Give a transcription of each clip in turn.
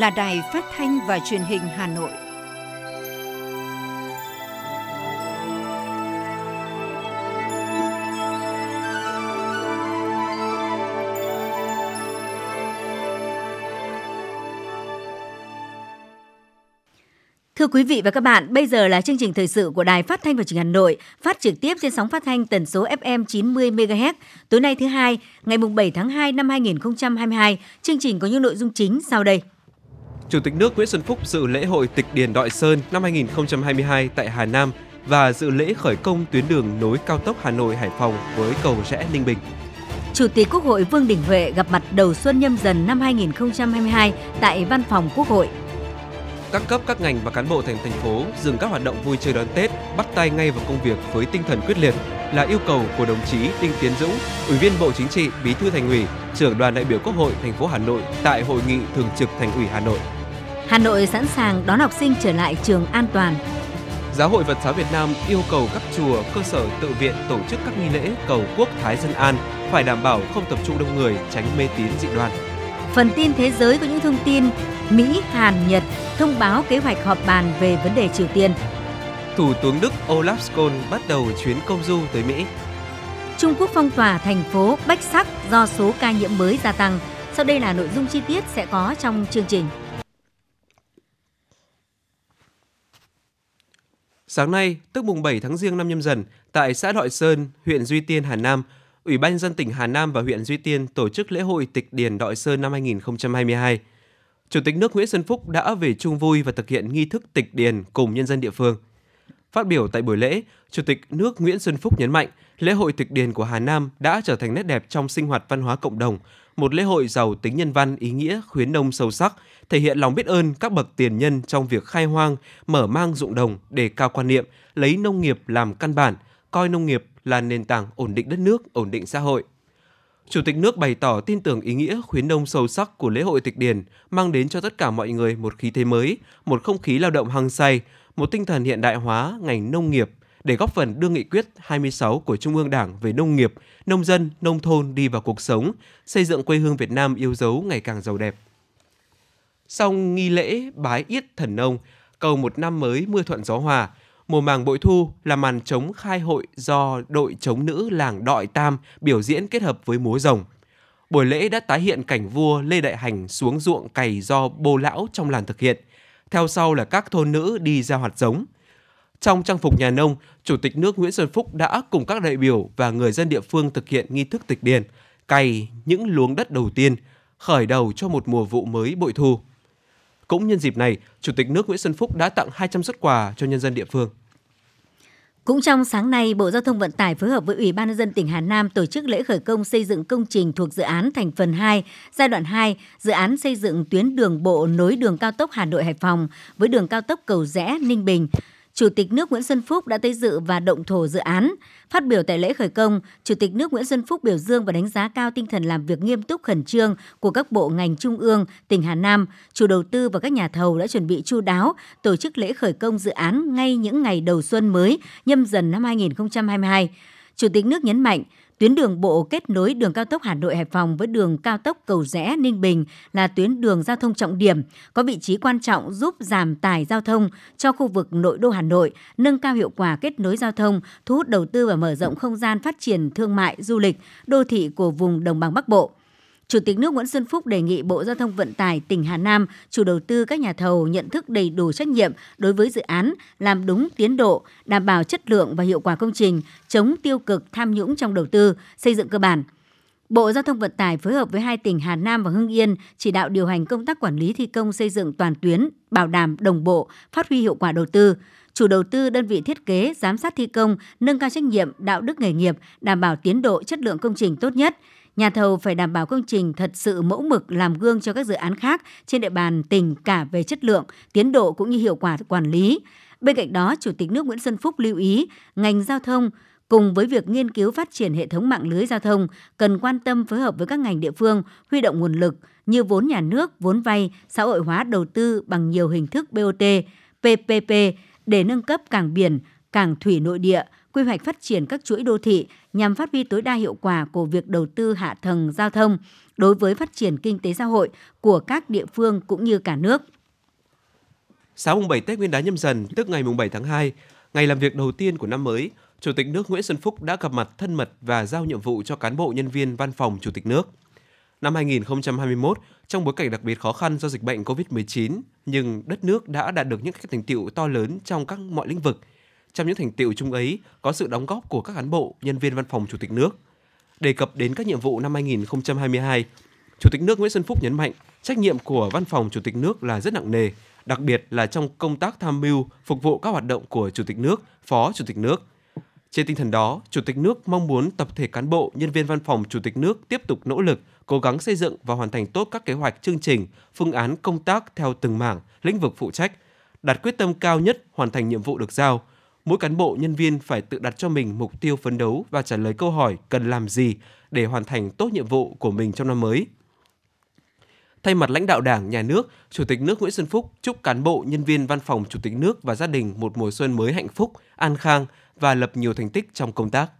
là Đài Phát thanh và Truyền hình Hà Nội. Thưa quý vị và các bạn, bây giờ là chương trình thời sự của Đài Phát thanh và Truyền hình Hà Nội, phát trực tiếp trên sóng phát thanh tần số FM 90 MHz. Tối nay thứ hai, ngày mùng 7 tháng 2 năm 2022, chương trình có những nội dung chính sau đây. Chủ tịch nước Nguyễn Xuân Phúc dự lễ hội Tịch Điền Đội Sơn năm 2022 tại Hà Nam và dự lễ khởi công tuyến đường nối cao tốc Hà Nội Hải Phòng với cầu rẽ Ninh Bình. Chủ tịch Quốc hội Vương Đình Huệ gặp mặt đầu xuân nhâm dần năm 2022 tại Văn phòng Quốc hội. Các cấp, các ngành và cán bộ thành thành phố dừng các hoạt động vui chơi đón Tết, bắt tay ngay vào công việc với tinh thần quyết liệt là yêu cầu của đồng chí Đinh Tiến Dũng, Ủy viên Bộ Chính trị, Bí thư Thành ủy, trưởng đoàn đại biểu Quốc hội thành phố Hà Nội tại hội nghị thường trực Thành ủy Hà Nội. Hà Nội sẵn sàng đón học sinh trở lại trường an toàn. Giáo hội Phật giáo Việt Nam yêu cầu các chùa, cơ sở tự viện tổ chức các nghi lễ cầu quốc thái dân an phải đảm bảo không tập trung đông người, tránh mê tín dị đoan. Phần tin thế giới có những thông tin Mỹ, Hàn, Nhật thông báo kế hoạch họp bàn về vấn đề Triều Tiên. Thủ tướng Đức Olaf Scholz bắt đầu chuyến công du tới Mỹ. Trung Quốc phong tỏa thành phố Bách Sắc do số ca nhiễm mới gia tăng. Sau đây là nội dung chi tiết sẽ có trong chương trình. Sáng nay, tức mùng 7 tháng Giêng năm nhâm dần, tại xã Đội Sơn, huyện Duy Tiên, Hà Nam, Ủy ban dân tỉnh Hà Nam và huyện Duy Tiên tổ chức lễ hội Tịch Điền Đội Sơn năm 2022. Chủ tịch nước Nguyễn Xuân Phúc đã về chung vui và thực hiện nghi thức tịch điền cùng nhân dân địa phương. Phát biểu tại buổi lễ, Chủ tịch nước Nguyễn Xuân Phúc nhấn mạnh, lễ hội tịch điền của Hà Nam đã trở thành nét đẹp trong sinh hoạt văn hóa cộng đồng, một lễ hội giàu tính nhân văn, ý nghĩa, khuyến nông sâu sắc, thể hiện lòng biết ơn các bậc tiền nhân trong việc khai hoang, mở mang dụng đồng, đề cao quan niệm, lấy nông nghiệp làm căn bản, coi nông nghiệp là nền tảng ổn định đất nước, ổn định xã hội. Chủ tịch nước bày tỏ tin tưởng ý nghĩa khuyến nông sâu sắc của lễ hội tịch điền mang đến cho tất cả mọi người một khí thế mới, một không khí lao động hăng say, một tinh thần hiện đại hóa ngành nông nghiệp để góp phần đưa nghị quyết 26 của Trung ương Đảng về nông nghiệp, nông dân, nông thôn đi vào cuộc sống, xây dựng quê hương Việt Nam yêu dấu ngày càng giàu đẹp. Sau nghi lễ bái yết thần nông, cầu một năm mới mưa thuận gió hòa, Mùa màng bội thu là màn chống khai hội do đội chống nữ làng Đội Tam biểu diễn kết hợp với múa rồng. Buổi lễ đã tái hiện cảnh vua Lê Đại Hành xuống ruộng cày do bô lão trong làng thực hiện. Theo sau là các thôn nữ đi ra hoạt giống. Trong trang phục nhà nông, Chủ tịch nước Nguyễn Xuân Phúc đã cùng các đại biểu và người dân địa phương thực hiện nghi thức tịch điền, cày những luống đất đầu tiên, khởi đầu cho một mùa vụ mới bội thu. Cũng nhân dịp này, Chủ tịch nước Nguyễn Xuân Phúc đã tặng 200 xuất quà cho nhân dân địa phương. Cũng trong sáng nay, Bộ Giao thông Vận tải phối hợp với Ủy ban nhân dân tỉnh Hà Nam tổ chức lễ khởi công xây dựng công trình thuộc dự án thành phần 2, giai đoạn 2, dự án xây dựng tuyến đường bộ nối đường cao tốc Hà Nội Hải Phòng với đường cao tốc Cầu Rẽ Ninh Bình. Chủ tịch nước Nguyễn Xuân Phúc đã tới dự và động thổ dự án. Phát biểu tại lễ khởi công, Chủ tịch nước Nguyễn Xuân Phúc biểu dương và đánh giá cao tinh thần làm việc nghiêm túc khẩn trương của các bộ ngành trung ương, tỉnh Hà Nam, chủ đầu tư và các nhà thầu đã chuẩn bị chu đáo tổ chức lễ khởi công dự án ngay những ngày đầu xuân mới nhâm dần năm 2022. Chủ tịch nước nhấn mạnh, Tuyến đường bộ kết nối đường cao tốc Hà Nội Hải Phòng với đường cao tốc Cầu Rẽ Ninh Bình là tuyến đường giao thông trọng điểm, có vị trí quan trọng giúp giảm tải giao thông cho khu vực nội đô Hà Nội, nâng cao hiệu quả kết nối giao thông, thu hút đầu tư và mở rộng không gian phát triển thương mại, du lịch, đô thị của vùng đồng bằng Bắc Bộ. Chủ tịch nước Nguyễn Xuân Phúc đề nghị Bộ Giao thông Vận tải tỉnh Hà Nam, chủ đầu tư các nhà thầu nhận thức đầy đủ trách nhiệm đối với dự án, làm đúng tiến độ, đảm bảo chất lượng và hiệu quả công trình, chống tiêu cực tham nhũng trong đầu tư, xây dựng cơ bản. Bộ Giao thông Vận tải phối hợp với hai tỉnh Hà Nam và Hưng Yên chỉ đạo điều hành công tác quản lý thi công xây dựng toàn tuyến, bảo đảm đồng bộ, phát huy hiệu quả đầu tư chủ đầu tư đơn vị thiết kế giám sát thi công nâng cao trách nhiệm đạo đức nghề nghiệp đảm bảo tiến độ chất lượng công trình tốt nhất Nhà thầu phải đảm bảo công trình thật sự mẫu mực làm gương cho các dự án khác trên địa bàn tỉnh cả về chất lượng, tiến độ cũng như hiệu quả quản lý. Bên cạnh đó, Chủ tịch nước Nguyễn Xuân Phúc lưu ý ngành giao thông cùng với việc nghiên cứu phát triển hệ thống mạng lưới giao thông cần quan tâm phối hợp với các ngành địa phương huy động nguồn lực như vốn nhà nước, vốn vay, xã hội hóa đầu tư bằng nhiều hình thức BOT, PPP để nâng cấp cảng biển, cảng thủy nội địa, quy hoạch phát triển các chuỗi đô thị nhằm phát huy tối đa hiệu quả của việc đầu tư hạ tầng giao thông đối với phát triển kinh tế xã hội của các địa phương cũng như cả nước. Sáng mùng 7 Tết Nguyên đán nhâm dần, tức ngày mùng 7 tháng 2, ngày làm việc đầu tiên của năm mới, Chủ tịch nước Nguyễn Xuân Phúc đã gặp mặt thân mật và giao nhiệm vụ cho cán bộ nhân viên văn phòng Chủ tịch nước. Năm 2021, trong bối cảnh đặc biệt khó khăn do dịch bệnh COVID-19, nhưng đất nước đã đạt được những thành tiệu to lớn trong các mọi lĩnh vực. Trong những thành tiệu chung ấy có sự đóng góp của các cán bộ, nhân viên văn phòng Chủ tịch nước. Đề cập đến các nhiệm vụ năm 2022, Chủ tịch nước Nguyễn Xuân Phúc nhấn mạnh trách nhiệm của văn phòng Chủ tịch nước là rất nặng nề, đặc biệt là trong công tác tham mưu, phục vụ các hoạt động của Chủ tịch nước, Phó Chủ tịch nước. Trên tinh thần đó, Chủ tịch nước mong muốn tập thể cán bộ, nhân viên văn phòng Chủ tịch nước tiếp tục nỗ lực, cố gắng xây dựng và hoàn thành tốt các kế hoạch chương trình, phương án công tác theo từng mảng, lĩnh vực phụ trách, đặt quyết tâm cao nhất hoàn thành nhiệm vụ được giao. Mỗi cán bộ, nhân viên phải tự đặt cho mình mục tiêu phấn đấu và trả lời câu hỏi cần làm gì để hoàn thành tốt nhiệm vụ của mình trong năm mới. Thay mặt lãnh đạo Đảng, Nhà nước, Chủ tịch nước Nguyễn Xuân Phúc chúc cán bộ, nhân viên văn phòng Chủ tịch nước và gia đình một mùa xuân mới hạnh phúc, an khang và lập nhiều thành tích trong công tác.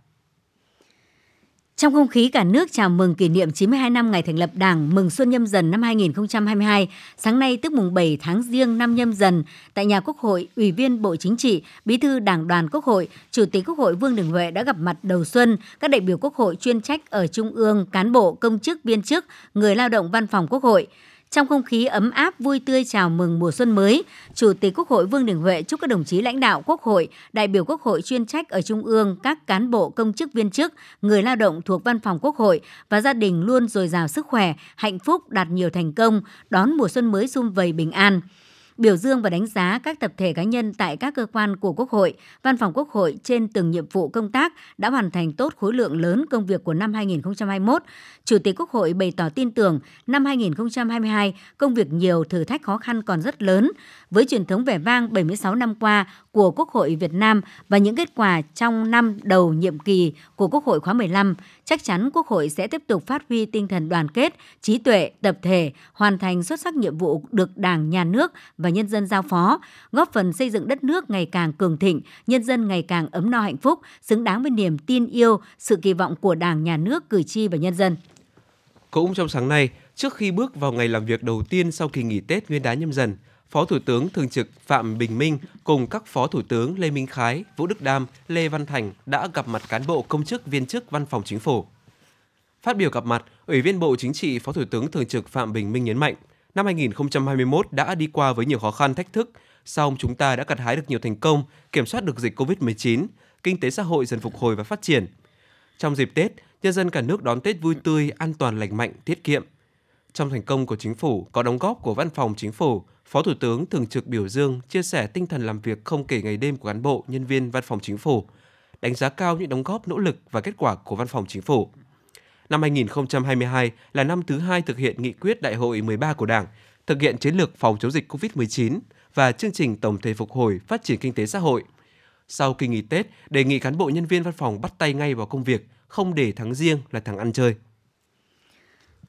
Trong không khí cả nước chào mừng kỷ niệm 92 năm ngày thành lập Đảng mừng Xuân Nhâm Dần năm 2022, sáng nay tức mùng 7 tháng Giêng năm Nhâm Dần, tại nhà Quốc hội, Ủy viên Bộ Chính trị, Bí thư Đảng đoàn Quốc hội, Chủ tịch Quốc hội Vương Đình Huệ đã gặp mặt đầu xuân các đại biểu Quốc hội chuyên trách ở Trung ương, cán bộ, công chức, viên chức, người lao động văn phòng Quốc hội. Trong không khí ấm áp vui tươi chào mừng mùa xuân mới, Chủ tịch Quốc hội Vương Đình Huệ chúc các đồng chí lãnh đạo Quốc hội, đại biểu Quốc hội chuyên trách ở Trung ương, các cán bộ công chức viên chức, người lao động thuộc Văn phòng Quốc hội và gia đình luôn dồi dào sức khỏe, hạnh phúc, đạt nhiều thành công, đón mùa xuân mới sum vầy bình an biểu dương và đánh giá các tập thể cá nhân tại các cơ quan của Quốc hội, Văn phòng Quốc hội trên từng nhiệm vụ công tác đã hoàn thành tốt khối lượng lớn công việc của năm 2021. Chủ tịch Quốc hội bày tỏ tin tưởng năm 2022 công việc nhiều thử thách khó khăn còn rất lớn. Với truyền thống vẻ vang 76 năm qua của Quốc hội Việt Nam và những kết quả trong năm đầu nhiệm kỳ của Quốc hội khóa 15, chắc chắn Quốc hội sẽ tiếp tục phát huy tinh thần đoàn kết, trí tuệ, tập thể, hoàn thành xuất sắc nhiệm vụ được Đảng, Nhà nước và nhân dân giao phó, góp phần xây dựng đất nước ngày càng cường thịnh, nhân dân ngày càng ấm no hạnh phúc, xứng đáng với niềm tin yêu, sự kỳ vọng của Đảng, Nhà nước, cử tri và nhân dân. Cũng trong sáng nay, trước khi bước vào ngày làm việc đầu tiên sau kỳ nghỉ Tết Nguyên đán nhâm dần, Phó Thủ tướng Thường trực Phạm Bình Minh cùng các Phó Thủ tướng Lê Minh Khái, Vũ Đức Đam, Lê Văn Thành đã gặp mặt cán bộ công chức viên chức văn phòng chính phủ. Phát biểu gặp mặt, Ủy viên Bộ Chính trị Phó Thủ tướng Thường trực Phạm Bình Minh nhấn mạnh, năm 2021 đã đi qua với nhiều khó khăn thách thức, song chúng ta đã gặt hái được nhiều thành công, kiểm soát được dịch COVID-19, kinh tế xã hội dần phục hồi và phát triển. Trong dịp Tết, nhân dân cả nước đón Tết vui tươi, an toàn lành mạnh, tiết kiệm. Trong thành công của chính phủ có đóng góp của Văn phòng Chính phủ, Phó Thủ tướng thường trực biểu dương chia sẻ tinh thần làm việc không kể ngày đêm của cán bộ, nhân viên Văn phòng Chính phủ, đánh giá cao những đóng góp nỗ lực và kết quả của Văn phòng Chính phủ. Năm 2022 là năm thứ hai thực hiện nghị quyết Đại hội 13 của Đảng, thực hiện chiến lược phòng chống dịch COVID-19 và chương trình tổng thể phục hồi phát triển kinh tế xã hội. Sau kỳ nghỉ Tết, đề nghị cán bộ nhân viên văn phòng bắt tay ngay vào công việc, không để tháng riêng là tháng ăn chơi.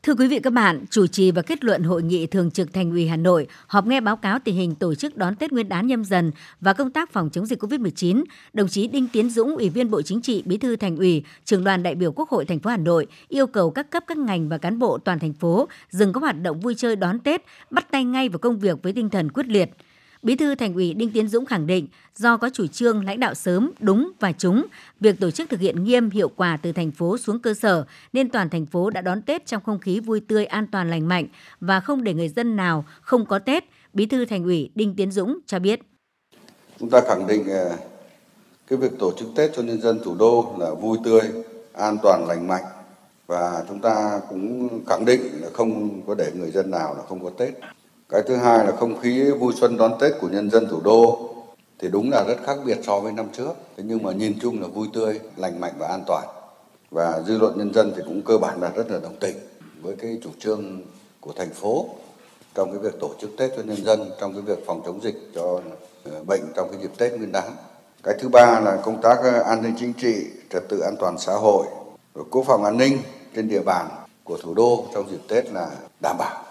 Thưa quý vị các bạn, chủ trì và kết luận hội nghị thường trực Thành ủy Hà Nội họp nghe báo cáo tình hình tổ chức đón Tết Nguyên đán nhâm dần và công tác phòng chống dịch COVID-19, đồng chí Đinh Tiến Dũng, Ủy viên Bộ Chính trị, Bí thư Thành ủy, Trưởng đoàn đại biểu Quốc hội thành phố Hà Nội yêu cầu các cấp các ngành và cán bộ toàn thành phố dừng các hoạt động vui chơi đón Tết, bắt tay ngay vào công việc với tinh thần quyết liệt. Bí thư Thành ủy Đinh Tiến Dũng khẳng định, do có chủ trương lãnh đạo sớm, đúng và trúng, việc tổ chức thực hiện nghiêm hiệu quả từ thành phố xuống cơ sở nên toàn thành phố đã đón Tết trong không khí vui tươi, an toàn lành mạnh và không để người dân nào không có Tết, Bí thư Thành ủy Đinh Tiến Dũng cho biết. Chúng ta khẳng định à, cái việc tổ chức Tết cho nhân dân thủ đô là vui tươi, an toàn lành mạnh và chúng ta cũng khẳng định là không có để người dân nào là không có Tết. Cái thứ hai là không khí vui xuân đón Tết của nhân dân thủ đô thì đúng là rất khác biệt so với năm trước. Thế nhưng mà nhìn chung là vui tươi, lành mạnh và an toàn. Và dư luận nhân dân thì cũng cơ bản là rất là đồng tình với cái chủ trương của thành phố trong cái việc tổ chức Tết cho nhân dân, trong cái việc phòng chống dịch cho ờ, bệnh trong cái dịp Tết Nguyên đán. Cái thứ ba là công tác ờ, an ninh chính trị, trật tự an toàn xã hội, quốc phòng an ninh trên địa bàn của thủ đô trong dịp Tết là đảm bảo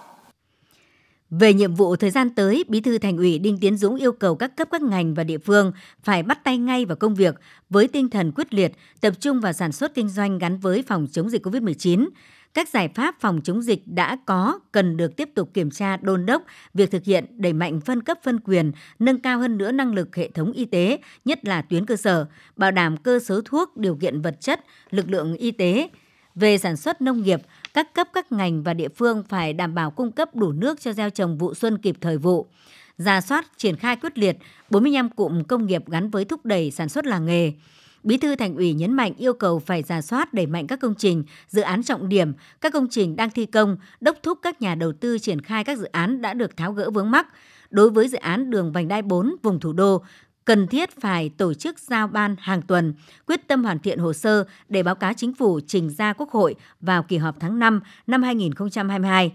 về nhiệm vụ thời gian tới, Bí thư Thành ủy Đinh Tiến Dũng yêu cầu các cấp các ngành và địa phương phải bắt tay ngay vào công việc với tinh thần quyết liệt, tập trung vào sản xuất kinh doanh gắn với phòng chống dịch COVID-19. Các giải pháp phòng chống dịch đã có cần được tiếp tục kiểm tra đôn đốc việc thực hiện đẩy mạnh phân cấp phân quyền, nâng cao hơn nữa năng lực hệ thống y tế, nhất là tuyến cơ sở, bảo đảm cơ số thuốc, điều kiện vật chất, lực lượng y tế. Về sản xuất nông nghiệp, các cấp các ngành và địa phương phải đảm bảo cung cấp đủ nước cho gieo trồng vụ xuân kịp thời vụ. Ra soát, triển khai quyết liệt 45 cụm công nghiệp gắn với thúc đẩy sản xuất làng nghề. Bí thư Thành ủy nhấn mạnh yêu cầu phải giả soát đẩy mạnh các công trình, dự án trọng điểm, các công trình đang thi công, đốc thúc các nhà đầu tư triển khai các dự án đã được tháo gỡ vướng mắc. Đối với dự án đường vành đai 4 vùng thủ đô, cần thiết phải tổ chức giao ban hàng tuần, quyết tâm hoàn thiện hồ sơ để báo cáo chính phủ trình ra Quốc hội vào kỳ họp tháng 5 năm 2022.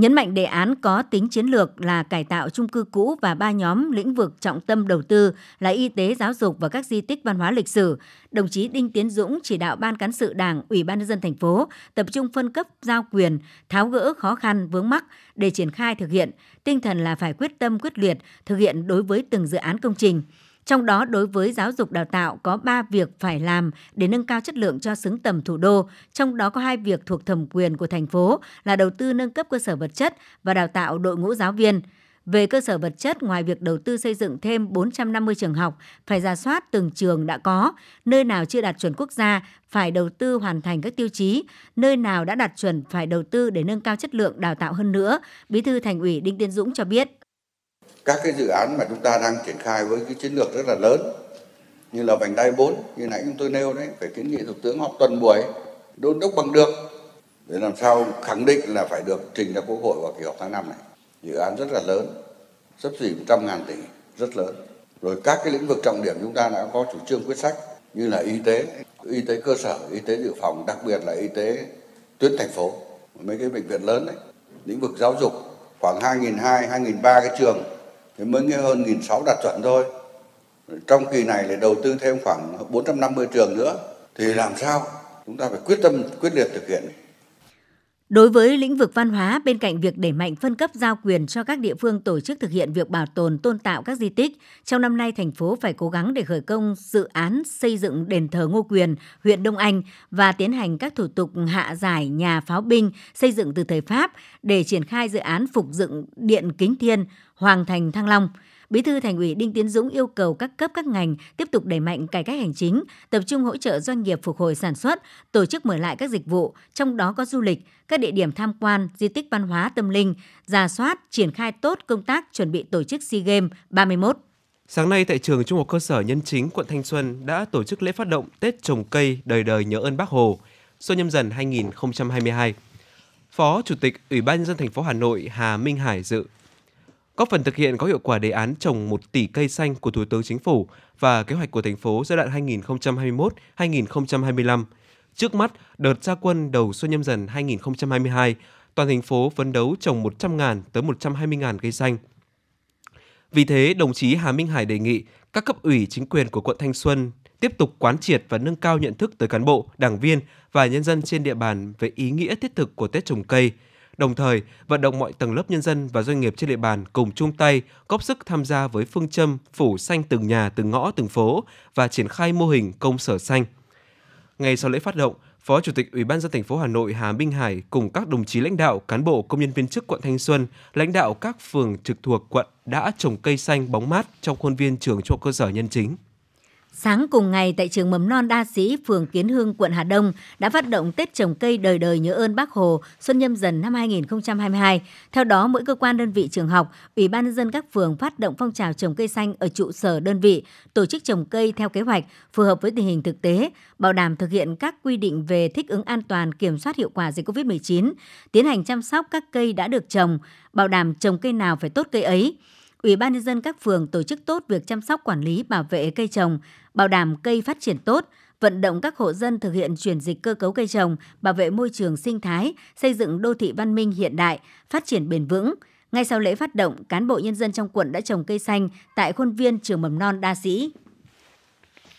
Nhấn mạnh đề án có tính chiến lược là cải tạo chung cư cũ và ba nhóm lĩnh vực trọng tâm đầu tư là y tế, giáo dục và các di tích văn hóa lịch sử. Đồng chí Đinh Tiến Dũng chỉ đạo Ban cán sự Đảng, Ủy ban nhân dân thành phố tập trung phân cấp giao quyền, tháo gỡ khó khăn vướng mắc để triển khai thực hiện. Tinh thần là phải quyết tâm quyết liệt thực hiện đối với từng dự án công trình. Trong đó, đối với giáo dục đào tạo có 3 việc phải làm để nâng cao chất lượng cho xứng tầm thủ đô, trong đó có hai việc thuộc thẩm quyền của thành phố là đầu tư nâng cấp cơ sở vật chất và đào tạo đội ngũ giáo viên. Về cơ sở vật chất, ngoài việc đầu tư xây dựng thêm 450 trường học, phải ra soát từng trường đã có, nơi nào chưa đạt chuẩn quốc gia phải đầu tư hoàn thành các tiêu chí, nơi nào đã đạt chuẩn phải đầu tư để nâng cao chất lượng đào tạo hơn nữa, Bí thư Thành ủy Đinh Tiến Dũng cho biết các cái dự án mà chúng ta đang triển khai với cái chiến lược rất là lớn, như là vành đai 4 như nãy chúng tôi nêu đấy, phải kiến nghị thủ tướng họp tuần buổi, đôn đốc bằng được. Để làm sao khẳng định là phải được trình ra quốc hội vào kỳ họp tháng 5 này. Dự án rất là lớn sắp xỉ 100 ngàn tỷ, rất lớn. Rồi các cái lĩnh vực trọng điểm chúng ta đã có chủ trương quyết sách, như là y tế y tế cơ sở, y tế dự phòng, đặc biệt là y tế tuyến thành phố. Mấy cái bệnh viện lớn đấy, lĩnh vực giáo dục, khoảng 2.200 2.300 cái trường thì mới nghe hơn nghìn sáu đạt chuẩn thôi. Trong kỳ này lại đầu tư thêm khoảng 450 trường nữa. Thì làm sao? Chúng ta phải quyết tâm, quyết liệt thực hiện. Đối với lĩnh vực văn hóa, bên cạnh việc đẩy mạnh phân cấp giao quyền cho các địa phương tổ chức thực hiện việc bảo tồn tôn tạo các di tích, trong năm nay thành phố phải cố gắng để khởi công dự án xây dựng đền thờ Ngô Quyền, huyện Đông Anh và tiến hành các thủ tục hạ giải nhà pháo binh xây dựng từ thời Pháp để triển khai dự án phục dựng điện Kính Thiên, Hoàng Thành Thăng Long – Bí thư Thành ủy Đinh Tiến Dũng yêu cầu các cấp các ngành tiếp tục đẩy mạnh cải cách hành chính, tập trung hỗ trợ doanh nghiệp phục hồi sản xuất, tổ chức mở lại các dịch vụ, trong đó có du lịch, các địa điểm tham quan, di tích văn hóa tâm linh, ra soát, triển khai tốt công tác chuẩn bị tổ chức SEA Games 31. Sáng nay tại trường Trung học cơ sở Nhân Chính, quận Thanh Xuân đã tổ chức lễ phát động Tết trồng cây đời đời nhớ ơn Bác Hồ, xuân nhâm dần 2022. Phó Chủ tịch Ủy ban nhân dân thành phố Hà Nội Hà Minh Hải dự góp phần thực hiện có hiệu quả đề án trồng 1 tỷ cây xanh của Thủ tướng Chính phủ và kế hoạch của thành phố giai đoạn 2021-2025. Trước mắt, đợt gia quân đầu xuân nhâm dần 2022, toàn thành phố phấn đấu trồng 100.000 tới 120.000 cây xanh. Vì thế, đồng chí Hà Minh Hải đề nghị các cấp ủy chính quyền của quận Thanh Xuân tiếp tục quán triệt và nâng cao nhận thức tới cán bộ, đảng viên và nhân dân trên địa bàn về ý nghĩa thiết thực của Tết trồng cây – đồng thời vận động mọi tầng lớp nhân dân và doanh nghiệp trên địa bàn cùng chung tay góp sức tham gia với phương châm phủ xanh từng nhà, từng ngõ, từng phố và triển khai mô hình công sở xanh. Ngay sau lễ phát động, Phó Chủ tịch Ủy ban dân thành phố Hà Nội Hà Minh Hải cùng các đồng chí lãnh đạo, cán bộ, công nhân viên chức quận Thanh Xuân, lãnh đạo các phường trực thuộc quận đã trồng cây xanh bóng mát trong khuôn viên trường trung cơ sở nhân chính. Sáng cùng ngày tại trường mầm non đa sĩ phường Kiến hương quận Hà Đông đã phát động Tết trồng cây đời đời nhớ ơn Bác Hồ Xuân Nhâm Dần năm 2022. Theo đó, mỗi cơ quan đơn vị trường học, Ủy ban nhân dân các phường phát động phong trào trồng cây xanh ở trụ sở đơn vị, tổ chức trồng cây theo kế hoạch phù hợp với tình hình thực tế, bảo đảm thực hiện các quy định về thích ứng an toàn, kiểm soát hiệu quả dịch COVID-19, tiến hành chăm sóc các cây đã được trồng, bảo đảm trồng cây nào phải tốt cây ấy. Ủy ban nhân dân các phường tổ chức tốt việc chăm sóc quản lý bảo vệ cây trồng, bảo đảm cây phát triển tốt, vận động các hộ dân thực hiện chuyển dịch cơ cấu cây trồng, bảo vệ môi trường sinh thái, xây dựng đô thị văn minh hiện đại, phát triển bền vững. Ngay sau lễ phát động, cán bộ nhân dân trong quận đã trồng cây xanh tại khuôn viên trường mầm non Đa Sĩ.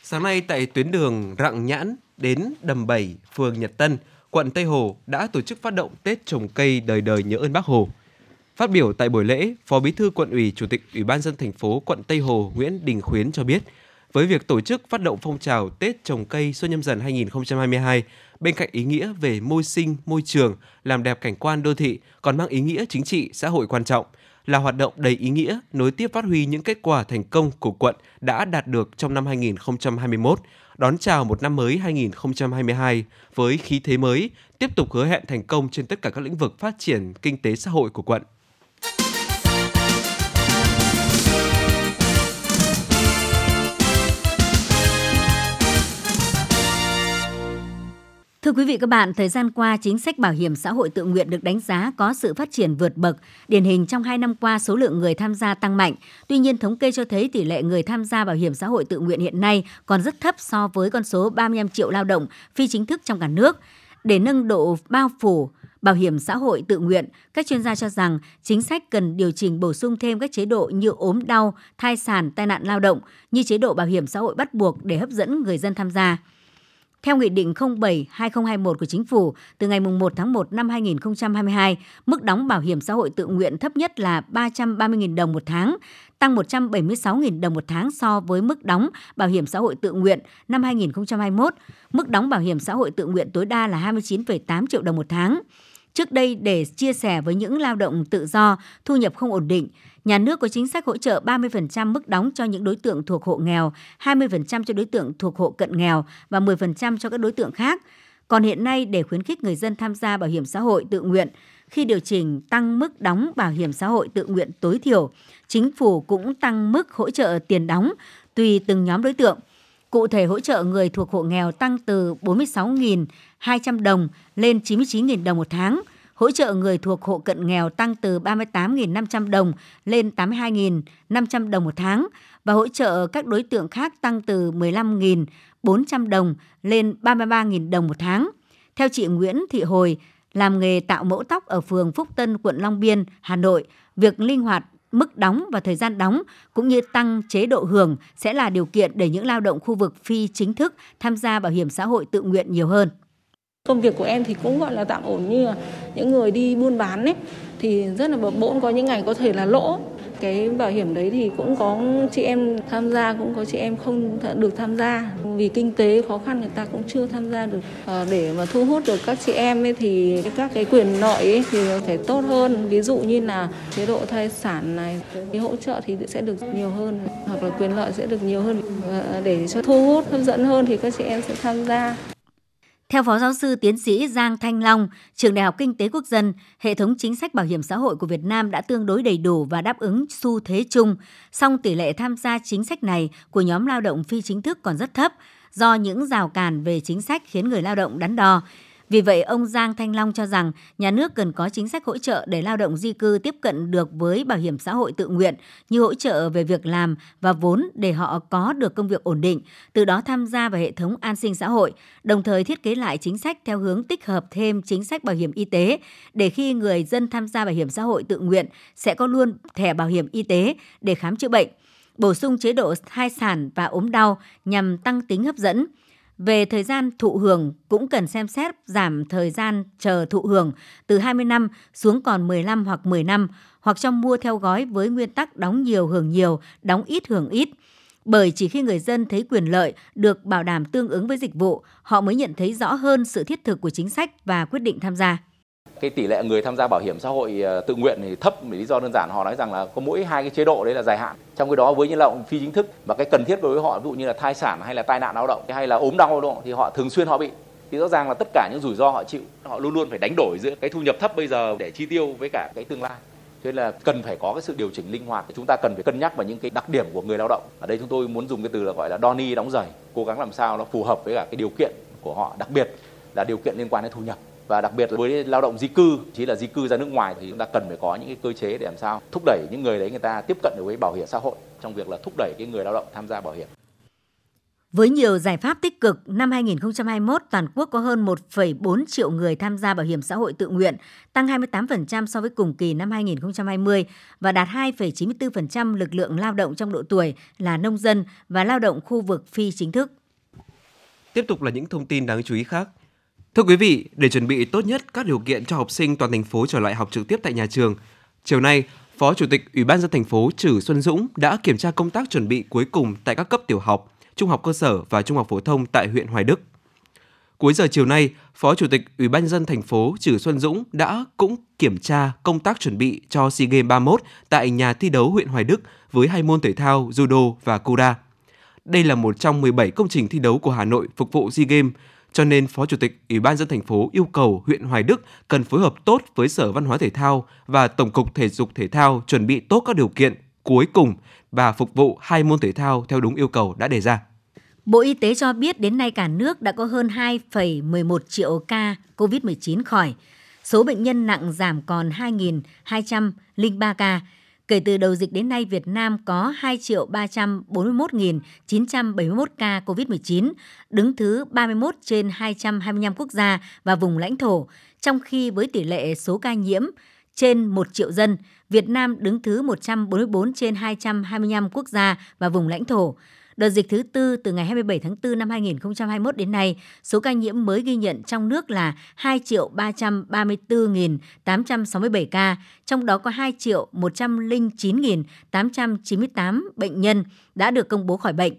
Sáng nay tại tuyến đường Rạng Nhãn đến Đầm Bảy, phường Nhật Tân, quận Tây Hồ đã tổ chức phát động Tết trồng cây đời đời nhớ ơn Bác Hồ. Phát biểu tại buổi lễ, Phó Bí thư Quận ủy, Chủ tịch Ủy ban dân thành phố quận Tây Hồ Nguyễn Đình Khuyến cho biết, với việc tổ chức phát động phong trào Tết trồng cây Xuân nhâm dần 2022, bên cạnh ý nghĩa về môi sinh, môi trường, làm đẹp cảnh quan đô thị, còn mang ý nghĩa chính trị, xã hội quan trọng, là hoạt động đầy ý nghĩa nối tiếp phát huy những kết quả thành công của quận đã đạt được trong năm 2021, đón chào một năm mới 2022 với khí thế mới, tiếp tục hứa hẹn thành công trên tất cả các lĩnh vực phát triển kinh tế xã hội của quận. Thưa quý vị các bạn, thời gian qua chính sách bảo hiểm xã hội tự nguyện được đánh giá có sự phát triển vượt bậc. Điển hình trong 2 năm qua số lượng người tham gia tăng mạnh. Tuy nhiên thống kê cho thấy tỷ lệ người tham gia bảo hiểm xã hội tự nguyện hiện nay còn rất thấp so với con số 35 triệu lao động phi chính thức trong cả nước. Để nâng độ bao phủ bảo hiểm xã hội tự nguyện, các chuyên gia cho rằng chính sách cần điều chỉnh bổ sung thêm các chế độ như ốm đau, thai sản, tai nạn lao động như chế độ bảo hiểm xã hội bắt buộc để hấp dẫn người dân tham gia. Theo Nghị định 07-2021 của Chính phủ, từ ngày 1 tháng 1 năm 2022, mức đóng bảo hiểm xã hội tự nguyện thấp nhất là 330.000 đồng một tháng, tăng 176.000 đồng một tháng so với mức đóng bảo hiểm xã hội tự nguyện năm 2021. Mức đóng bảo hiểm xã hội tự nguyện tối đa là 29,8 triệu đồng một tháng. Trước đây để chia sẻ với những lao động tự do, thu nhập không ổn định, nhà nước có chính sách hỗ trợ 30% mức đóng cho những đối tượng thuộc hộ nghèo, 20% cho đối tượng thuộc hộ cận nghèo và 10% cho các đối tượng khác. Còn hiện nay để khuyến khích người dân tham gia bảo hiểm xã hội tự nguyện, khi điều chỉnh tăng mức đóng bảo hiểm xã hội tự nguyện tối thiểu, chính phủ cũng tăng mức hỗ trợ tiền đóng tùy từng nhóm đối tượng. Cụ thể hỗ trợ người thuộc hộ nghèo tăng từ 46.200 đồng lên 99.000 đồng một tháng, hỗ trợ người thuộc hộ cận nghèo tăng từ 38.500 đồng lên 82.500 đồng một tháng và hỗ trợ các đối tượng khác tăng từ 15.400 đồng lên 33.000 đồng một tháng. Theo chị Nguyễn Thị Hồi, làm nghề tạo mẫu tóc ở phường Phúc Tân, quận Long Biên, Hà Nội, việc linh hoạt mức đóng và thời gian đóng cũng như tăng chế độ hưởng sẽ là điều kiện để những lao động khu vực phi chính thức tham gia bảo hiểm xã hội tự nguyện nhiều hơn. Công việc của em thì cũng gọi là tạm ổn như là những người đi buôn bán ấy. Thì rất là bập bỗng có những ngày có thể là lỗ. Cái bảo hiểm đấy thì cũng có chị em tham gia cũng có chị em không được tham gia. Vì kinh tế khó khăn người ta cũng chưa tham gia được. À, để mà thu hút được các chị em ấy thì các cái quyền lợi ấy thì phải tốt hơn. Ví dụ như là chế độ thai sản này cái hỗ trợ thì sẽ được nhiều hơn hoặc là quyền lợi sẽ được nhiều hơn. À, để cho thu hút hấp dẫn hơn thì các chị em sẽ tham gia theo Phó Giáo sư Tiến sĩ Giang Thanh Long, Trường Đại học Kinh tế Quốc dân, hệ thống chính sách bảo hiểm xã hội của Việt Nam đã tương đối đầy đủ và đáp ứng xu thế chung, song tỷ lệ tham gia chính sách này của nhóm lao động phi chính thức còn rất thấp do những rào cản về chính sách khiến người lao động đắn đo. Vì vậy, ông Giang Thanh Long cho rằng nhà nước cần có chính sách hỗ trợ để lao động di cư tiếp cận được với bảo hiểm xã hội tự nguyện như hỗ trợ về việc làm và vốn để họ có được công việc ổn định, từ đó tham gia vào hệ thống an sinh xã hội, đồng thời thiết kế lại chính sách theo hướng tích hợp thêm chính sách bảo hiểm y tế để khi người dân tham gia bảo hiểm xã hội tự nguyện sẽ có luôn thẻ bảo hiểm y tế để khám chữa bệnh bổ sung chế độ thai sản và ốm đau nhằm tăng tính hấp dẫn – về thời gian thụ hưởng cũng cần xem xét giảm thời gian chờ thụ hưởng từ 20 năm xuống còn 15 hoặc 10 năm hoặc trong mua theo gói với nguyên tắc đóng nhiều hưởng nhiều, đóng ít hưởng ít. Bởi chỉ khi người dân thấy quyền lợi được bảo đảm tương ứng với dịch vụ, họ mới nhận thấy rõ hơn sự thiết thực của chính sách và quyết định tham gia cái tỷ lệ người tham gia bảo hiểm xã hội ờ, tự nguyện thì thấp vì lý do đơn giản, họ nói rằng là có mỗi hai cái chế độ đấy là dài hạn. Trong cái đó với những lao động phi chính thức và cái cần thiết đối với họ, ví dụ như là thai sản hay là tai nạn lao động hay là ốm đau lao động thì họ thường xuyên họ bị. Thì rõ ràng là tất cả những rủi ro họ chịu, họ luôn luôn phải đánh đổi giữa cái thu nhập thấp bây giờ để chi tiêu với cả cái tương lai. Cho nên là cần phải có cái sự điều chỉnh linh hoạt chúng ta cần phải cân nhắc vào những cái đặc điểm của người lao động. Ở đây chúng tôi muốn dùng cái từ là gọi là đo ni đóng giày, cố gắng làm sao nó phù hợp với cả cái điều kiện của họ, đặc biệt là điều kiện liên quan đến thu nhập và đặc biệt là với lao động di cư chỉ là di cư ra nước ngoài thì chúng ta cần phải có những cái cơ chế để làm sao thúc đẩy những người đấy người ta tiếp cận được với bảo hiểm xã hội trong việc là thúc đẩy cái người lao động tham gia bảo hiểm. Với nhiều giải pháp tích cực, năm 2021 toàn quốc có hơn 1,4 triệu người tham gia bảo hiểm xã hội tự nguyện, tăng 28% so với cùng kỳ năm 2020 và đạt 2,94% lực lượng lao động trong độ tuổi là nông dân và lao động khu vực phi chính thức. Tiếp tục là những thông tin đáng chú ý khác. Thưa quý vị, để chuẩn bị tốt nhất các điều kiện cho học sinh toàn thành phố trở lại học trực tiếp tại nhà trường, Chiều nay, Phó Chủ tịch Ủy ban dân thành phố Trử Xuân Dũng đã kiểm tra công tác chuẩn bị cuối cùng tại các cấp tiểu học, trung học cơ sở và trung học phổ thông tại huyện Hoài Đức. Cuối giờ chiều nay, Phó Chủ tịch Ủy ban dân thành phố Trử Xuân Dũng đã cũng kiểm tra công tác chuẩn bị cho SEA Games 31 tại nhà thi đấu huyện Hoài Đức với hai môn thể thao judo và kuda. Đây là một trong 17 công trình thi đấu của Hà Nội phục vụ SEA Games, cho nên Phó Chủ tịch Ủy ban dân thành phố yêu cầu huyện Hoài Đức cần phối hợp tốt với Sở Văn hóa Thể thao và Tổng cục Thể dục Thể thao chuẩn bị tốt các điều kiện cuối cùng và phục vụ hai môn thể thao theo đúng yêu cầu đã đề ra. Bộ Y tế cho biết đến nay cả nước đã có hơn 2,11 triệu ca COVID-19 khỏi. Số bệnh nhân nặng giảm còn 2.203 ca. Kể từ đầu dịch đến nay, Việt Nam có 2 triệu 341.971 ca COVID-19, đứng thứ 31 trên 225 quốc gia và vùng lãnh thổ, trong khi với tỷ lệ số ca nhiễm trên 1 triệu dân, Việt Nam đứng thứ 144 trên 225 quốc gia và vùng lãnh thổ. Đợt dịch thứ tư từ ngày 27 tháng 4 năm 2021 đến nay, số ca nhiễm mới ghi nhận trong nước là 2.334.867 ca, trong đó có 2.109.898 bệnh nhân đã được công bố khỏi bệnh.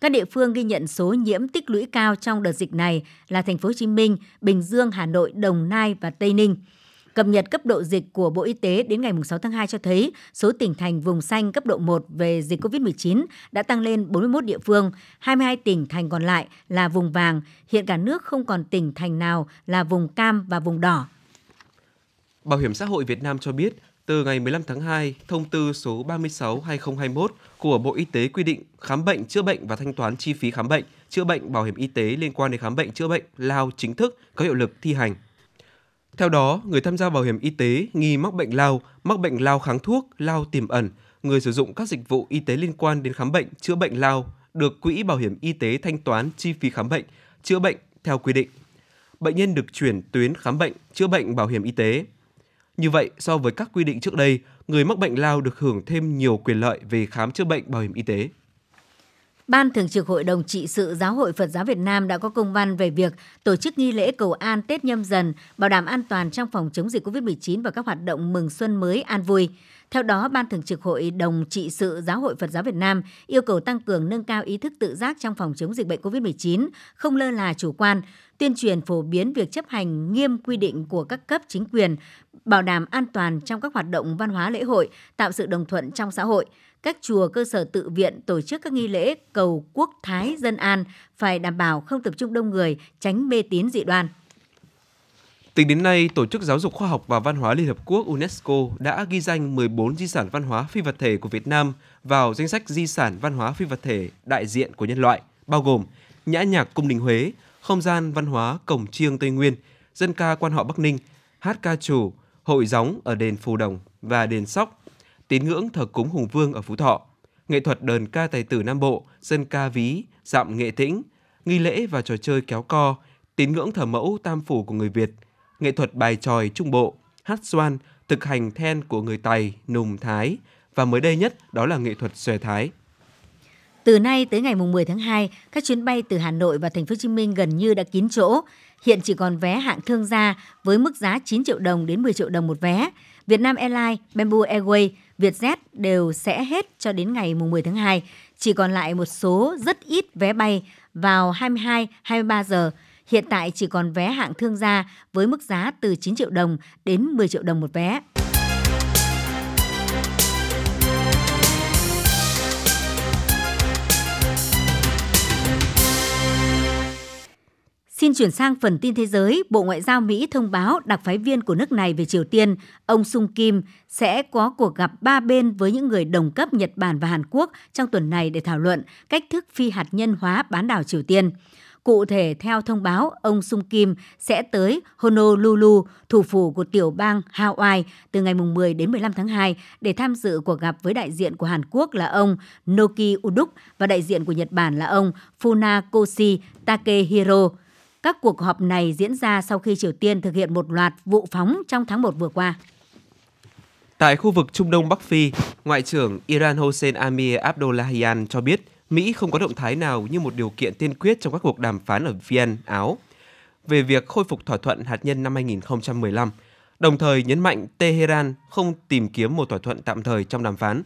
Các địa phương ghi nhận số nhiễm tích lũy cao trong đợt dịch này là thành phố Hồ Chí Minh, Bình Dương, Hà Nội, Đồng Nai và Tây Ninh. Cập nhật cấp độ dịch của Bộ Y tế đến ngày 6 tháng 2 cho thấy số tỉnh thành vùng xanh cấp độ 1 về dịch COVID-19 đã tăng lên 41 địa phương, 22 tỉnh thành còn lại là vùng vàng. Hiện cả nước không còn tỉnh thành nào là vùng cam và vùng đỏ. Bảo hiểm xã hội Việt Nam cho biết, từ ngày 15 tháng 2, thông tư số 36/2021 của Bộ Y tế quy định khám bệnh, chữa bệnh và thanh toán chi phí khám bệnh, chữa bệnh bảo hiểm y tế liên quan đến khám bệnh chữa bệnh lao chính thức có hiệu lực thi hành. Theo đó, người tham gia bảo hiểm y tế nghi mắc bệnh lao, mắc bệnh lao kháng thuốc, lao tiềm ẩn, người sử dụng các dịch vụ y tế liên quan đến khám bệnh, chữa bệnh lao được quỹ bảo hiểm y tế thanh toán chi phí khám bệnh, chữa bệnh theo quy định. Bệnh nhân được chuyển tuyến khám bệnh, chữa bệnh bảo hiểm y tế. Như vậy, so với các quy định trước đây, người mắc bệnh lao được hưởng thêm nhiều quyền lợi về khám chữa bệnh bảo hiểm y tế. Ban Thường trực Hội đồng trị sự Giáo hội Phật giáo Việt Nam đã có công văn về việc tổ chức nghi lễ cầu an Tết nhâm dần, bảo đảm an toàn trong phòng chống dịch COVID-19 và các hoạt động mừng xuân mới an vui. Theo đó, Ban Thường trực Hội đồng trị sự Giáo hội Phật giáo Việt Nam yêu cầu tăng cường nâng cao ý thức tự giác trong phòng chống dịch bệnh COVID-19, không lơ là chủ quan, tuyên truyền phổ biến việc chấp hành nghiêm quy định của các cấp chính quyền, bảo đảm an toàn trong các hoạt động văn hóa lễ hội, tạo sự đồng thuận trong xã hội – các chùa cơ sở tự viện tổ chức các nghi lễ cầu quốc thái dân an phải đảm bảo không tập trung đông người, tránh mê tín dị đoan. Tính đến nay, Tổ chức Giáo dục Khoa học và Văn hóa Liên Hợp Quốc UNESCO đã ghi danh 14 di sản văn hóa phi vật thể của Việt Nam vào danh sách di sản văn hóa phi vật thể đại diện của nhân loại, bao gồm Nhã nhạc Cung đình Huế, Không gian văn hóa Cổng Chiêng Tây Nguyên, Dân ca quan họ Bắc Ninh, Hát ca trù, Hội gióng ở đền Phù Đồng và đền Sóc, tín ngưỡng thờ cúng Hùng Vương ở Phú Thọ, nghệ thuật đờn ca tài tử Nam Bộ, dân ca ví, dạm nghệ tĩnh, nghi lễ và trò chơi kéo co, tín ngưỡng thờ mẫu tam phủ của người Việt, nghệ thuật bài tròi Trung Bộ, hát xoan, thực hành then của người Tày, Nùng, Thái và mới đây nhất đó là nghệ thuật xòe Thái. Từ nay tới ngày 10 tháng 2, các chuyến bay từ Hà Nội và Thành phố Hồ Chí Minh gần như đã kín chỗ. Hiện chỉ còn vé hạng thương gia với mức giá 9 triệu đồng đến 10 triệu đồng một vé. Vietnam Airlines, Bamboo Airways, Vietjet đều sẽ hết cho đến ngày 10 tháng 2. Chỉ còn lại một số rất ít vé bay vào 22-23 giờ. Hiện tại chỉ còn vé hạng thương gia với mức giá từ 9 triệu đồng đến 10 triệu đồng một vé. Xin chuyển sang phần tin thế giới, Bộ Ngoại giao Mỹ thông báo đặc phái viên của nước này về Triều Tiên, ông Sung Kim, sẽ có cuộc gặp ba bên với những người đồng cấp Nhật Bản và Hàn Quốc trong tuần này để thảo luận cách thức phi hạt nhân hóa bán đảo Triều Tiên. Cụ thể, theo thông báo, ông Sung Kim sẽ tới Honolulu, thủ phủ của tiểu bang Hawaii, từ ngày 10 đến 15 tháng 2 để tham dự cuộc gặp với đại diện của Hàn Quốc là ông Noki Uduk và đại diện của Nhật Bản là ông Funakoshi Takehiro. Các cuộc họp này diễn ra sau khi Triều Tiên thực hiện một loạt vụ phóng trong tháng 1 vừa qua. Tại khu vực Trung Đông Bắc Phi, Ngoại trưởng Iran Hossein Amir Abdullahian cho biết Mỹ không có động thái nào như một điều kiện tiên quyết trong các cuộc đàm phán ở Viên, Áo. Về việc khôi phục thỏa thuận hạt nhân năm 2015, đồng thời nhấn mạnh Tehran không tìm kiếm một thỏa thuận tạm thời trong đàm phán.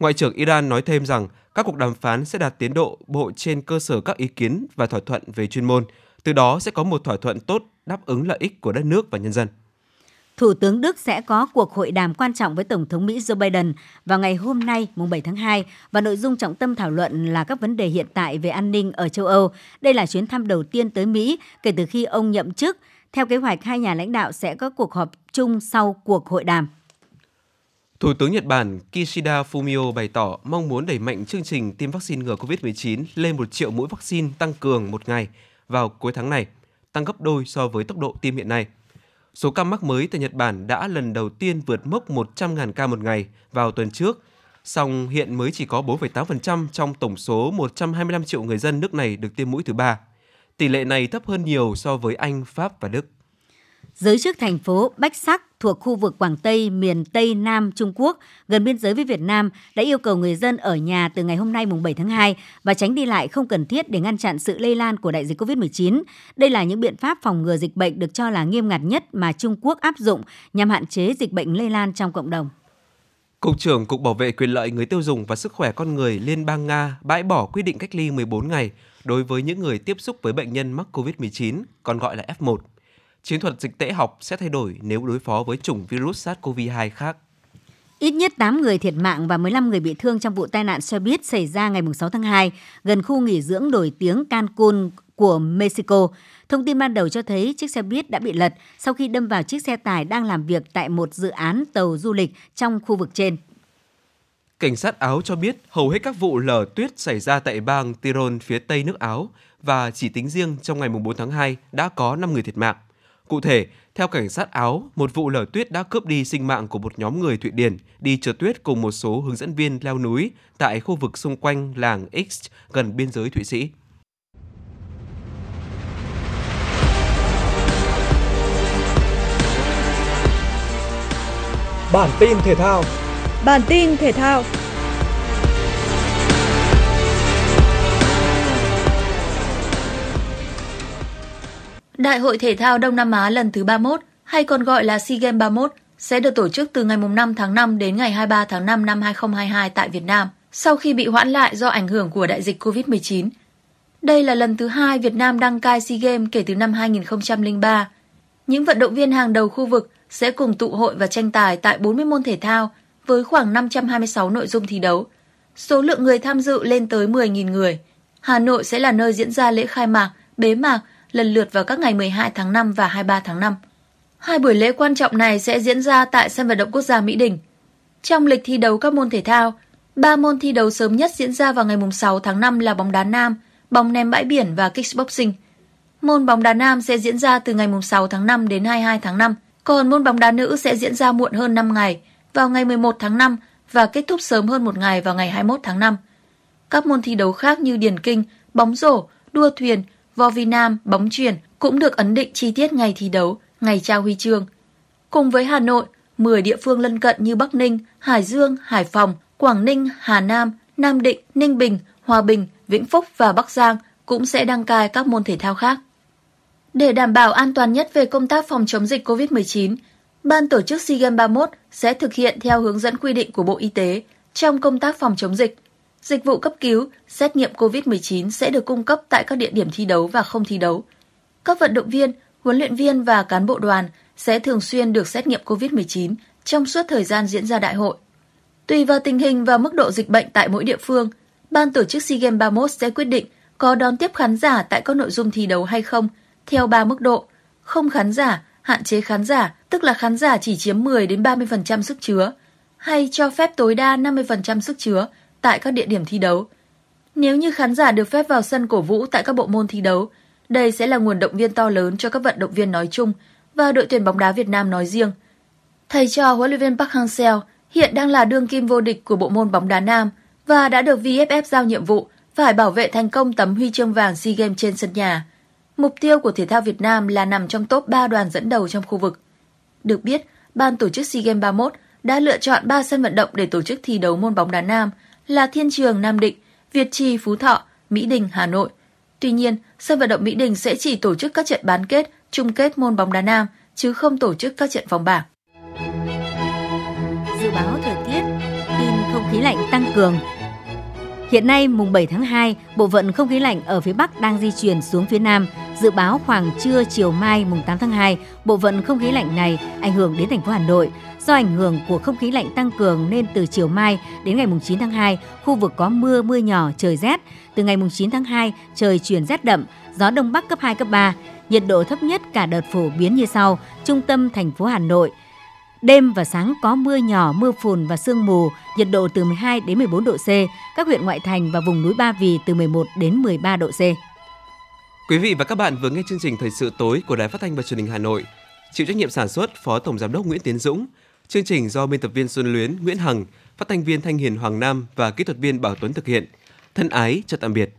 Ngoại trưởng Iran nói thêm rằng các cuộc đàm phán sẽ đạt tiến độ bộ trên cơ sở các ý kiến và thỏa thuận về chuyên môn, từ đó sẽ có một thỏa thuận tốt đáp ứng lợi ích của đất nước và nhân dân. Thủ tướng Đức sẽ có cuộc hội đàm quan trọng với Tổng thống Mỹ Joe Biden vào ngày hôm nay, mùng 7 tháng 2, và nội dung trọng tâm thảo luận là các vấn đề hiện tại về an ninh ở châu Âu. Đây là chuyến thăm đầu tiên tới Mỹ kể từ khi ông nhậm chức. Theo kế hoạch, hai nhà lãnh đạo sẽ có cuộc họp chung sau cuộc hội đàm. Thủ tướng Nhật Bản Kishida Fumio bày tỏ mong muốn đẩy mạnh chương trình tiêm vaccine ngừa COVID-19 lên 1 triệu mũi vaccine tăng cường một ngày vào cuối tháng này, tăng gấp đôi so với tốc độ tiêm hiện nay – Số ca mắc mới tại Nhật Bản đã lần đầu tiên vượt mốc 100.000 ca một ngày vào tuần trước, song hiện mới chỉ có 4,8% trong tổng số 125 triệu người dân nước này được tiêm mũi thứ ba. Tỷ lệ này thấp hơn nhiều so với Anh, Pháp và Đức. Giới chức thành phố Bách Sắc thuộc khu vực Quảng Tây, miền Tây Nam Trung Quốc, gần biên giới với Việt Nam, đã yêu cầu người dân ở nhà từ ngày hôm nay mùng 7 tháng 2 và tránh đi lại không cần thiết để ngăn chặn sự lây lan của đại dịch COVID-19. Đây là những biện pháp phòng ngừa dịch bệnh được cho là nghiêm ngặt nhất mà Trung Quốc áp dụng nhằm hạn chế dịch bệnh lây lan trong cộng đồng. Cục trưởng Cục Bảo vệ quyền lợi người tiêu dùng và sức khỏe con người Liên bang Nga bãi bỏ quy định cách ly 14 ngày đối với những người tiếp xúc với bệnh nhân mắc COVID-19, còn gọi là F1 chiến thuật dịch tễ học sẽ thay đổi nếu đối phó với chủng virus SARS-CoV-2 khác. Ít nhất 8 người thiệt mạng và 15 người bị thương trong vụ tai nạn xe buýt xảy ra ngày 6 tháng 2 gần khu nghỉ dưỡng nổi tiếng Cancun của Mexico. Thông tin ban đầu cho thấy chiếc xe buýt đã bị lật sau khi đâm vào chiếc xe tải đang làm việc tại một dự án tàu du lịch trong khu vực trên. Cảnh sát Áo cho biết hầu hết các vụ lở tuyết xảy ra tại bang Tyrol phía tây nước Áo và chỉ tính riêng trong ngày 4 tháng 2 đã có 5 người thiệt mạng. Cụ thể, theo cảnh sát Áo, một vụ lở tuyết đã cướp đi sinh mạng của một nhóm người Thụy Điển đi trượt tuyết cùng một số hướng dẫn viên leo núi tại khu vực xung quanh làng X gần biên giới Thụy Sĩ. Bản tin thể thao Bản tin thể thao Đại hội thể thao Đông Nam Á lần thứ 31, hay còn gọi là SEA Games 31, sẽ được tổ chức từ ngày 5 tháng 5 đến ngày 23 tháng 5 năm 2022 tại Việt Nam, sau khi bị hoãn lại do ảnh hưởng của đại dịch COVID-19. Đây là lần thứ hai Việt Nam đăng cai SEA Games kể từ năm 2003. Những vận động viên hàng đầu khu vực sẽ cùng tụ hội và tranh tài tại 40 môn thể thao với khoảng 526 nội dung thi đấu. Số lượng người tham dự lên tới 10.000 người. Hà Nội sẽ là nơi diễn ra lễ khai mạc, bế mạc lần lượt vào các ngày 12 tháng 5 và 23 tháng 5. Hai buổi lễ quan trọng này sẽ diễn ra tại sân vận động quốc gia Mỹ Đình. Trong lịch thi đấu các môn thể thao, ba môn thi đấu sớm nhất diễn ra vào ngày 6 tháng 5 là bóng đá nam, bóng ném bãi biển và kickboxing. Môn bóng đá nam sẽ diễn ra từ ngày 6 tháng 5 đến 22 tháng 5, còn môn bóng đá nữ sẽ diễn ra muộn hơn 5 ngày, vào ngày 11 tháng 5 và kết thúc sớm hơn một ngày vào ngày 21 tháng 5. Các môn thi đấu khác như điền kinh, bóng rổ, đua thuyền, vo vi nam, bóng chuyển cũng được ấn định chi tiết ngày thi đấu, ngày trao huy chương. Cùng với Hà Nội, 10 địa phương lân cận như Bắc Ninh, Hải Dương, Hải Phòng, Quảng Ninh, Hà Nam, Nam Định, Ninh Bình, Hòa Bình, Vĩnh Phúc và Bắc Giang cũng sẽ đăng cai các môn thể thao khác. Để đảm bảo an toàn nhất về công tác phòng chống dịch COVID-19, Ban tổ chức SEA Games 31 sẽ thực hiện theo hướng dẫn quy định của Bộ Y tế trong công tác phòng chống dịch. Dịch vụ cấp cứu, xét nghiệm COVID-19 sẽ được cung cấp tại các địa điểm thi đấu và không thi đấu. Các vận động viên, huấn luyện viên và cán bộ đoàn sẽ thường xuyên được xét nghiệm COVID-19 trong suốt thời gian diễn ra đại hội. Tùy vào tình hình và mức độ dịch bệnh tại mỗi địa phương, ban tổ chức SEA Games 31 sẽ quyết định có đón tiếp khán giả tại các nội dung thi đấu hay không theo 3 mức độ: không khán giả, hạn chế khán giả, tức là khán giả chỉ chiếm 10 đến 30% sức chứa, hay cho phép tối đa 50% sức chứa tại các địa điểm thi đấu. Nếu như khán giả được phép vào sân cổ vũ tại các bộ môn thi đấu, đây sẽ là nguồn động viên to lớn cho các vận động viên nói chung và đội tuyển bóng đá Việt Nam nói riêng. Thầy trò huấn luyện viên Park Hang-seo hiện đang là đương kim vô địch của bộ môn bóng đá nam và đã được VFF giao nhiệm vụ phải bảo vệ thành công tấm huy chương vàng SEA Games trên sân nhà. Mục tiêu của thể thao Việt Nam là nằm trong top 3 đoàn dẫn đầu trong khu vực. Được biết, ban tổ chức SEA Games 31 đã lựa chọn 3 sân vận động để tổ chức thi đấu môn bóng đá nam – là Thiên Trường Nam Định, Việt Trì Phú Thọ, Mỹ Đình Hà Nội. Tuy nhiên, sân vận động Mỹ Đình sẽ chỉ tổ chức các trận bán kết, chung kết môn bóng đá nam chứ không tổ chức các trận vòng bảng. Dự báo thời tiết, tin không khí lạnh tăng cường. Hiện nay, mùng 7 tháng 2, bộ phận không khí lạnh ở phía Bắc đang di chuyển xuống phía Nam. Dự báo khoảng trưa chiều mai mùng 8 tháng 2, bộ phận không khí lạnh này ảnh hưởng đến thành phố Hà Nội. Do ảnh hưởng của không khí lạnh tăng cường nên từ chiều mai đến ngày mùng 9 tháng 2, khu vực có mưa mưa nhỏ trời rét. Từ ngày mùng 9 tháng 2, trời chuyển rét đậm, gió đông bắc cấp 2 cấp 3. Nhiệt độ thấp nhất cả đợt phổ biến như sau: trung tâm thành phố Hà Nội Đêm và sáng có mưa nhỏ, mưa phùn và sương mù, nhiệt độ từ 12 đến 14 độ C, các huyện ngoại thành và vùng núi Ba Vì từ 11 đến 13 độ C. Quý vị và các bạn vừa nghe chương trình Thời sự tối của Đài Phát thanh và Truyền hình Hà Nội. Chịu trách nhiệm sản xuất Phó Tổng giám đốc Nguyễn Tiến Dũng. Chương trình do biên tập viên Xuân Luyến, Nguyễn Hằng, phát thanh viên Thanh Hiền Hoàng Nam và kỹ thuật viên Bảo Tuấn thực hiện. Thân ái, chào tạm biệt.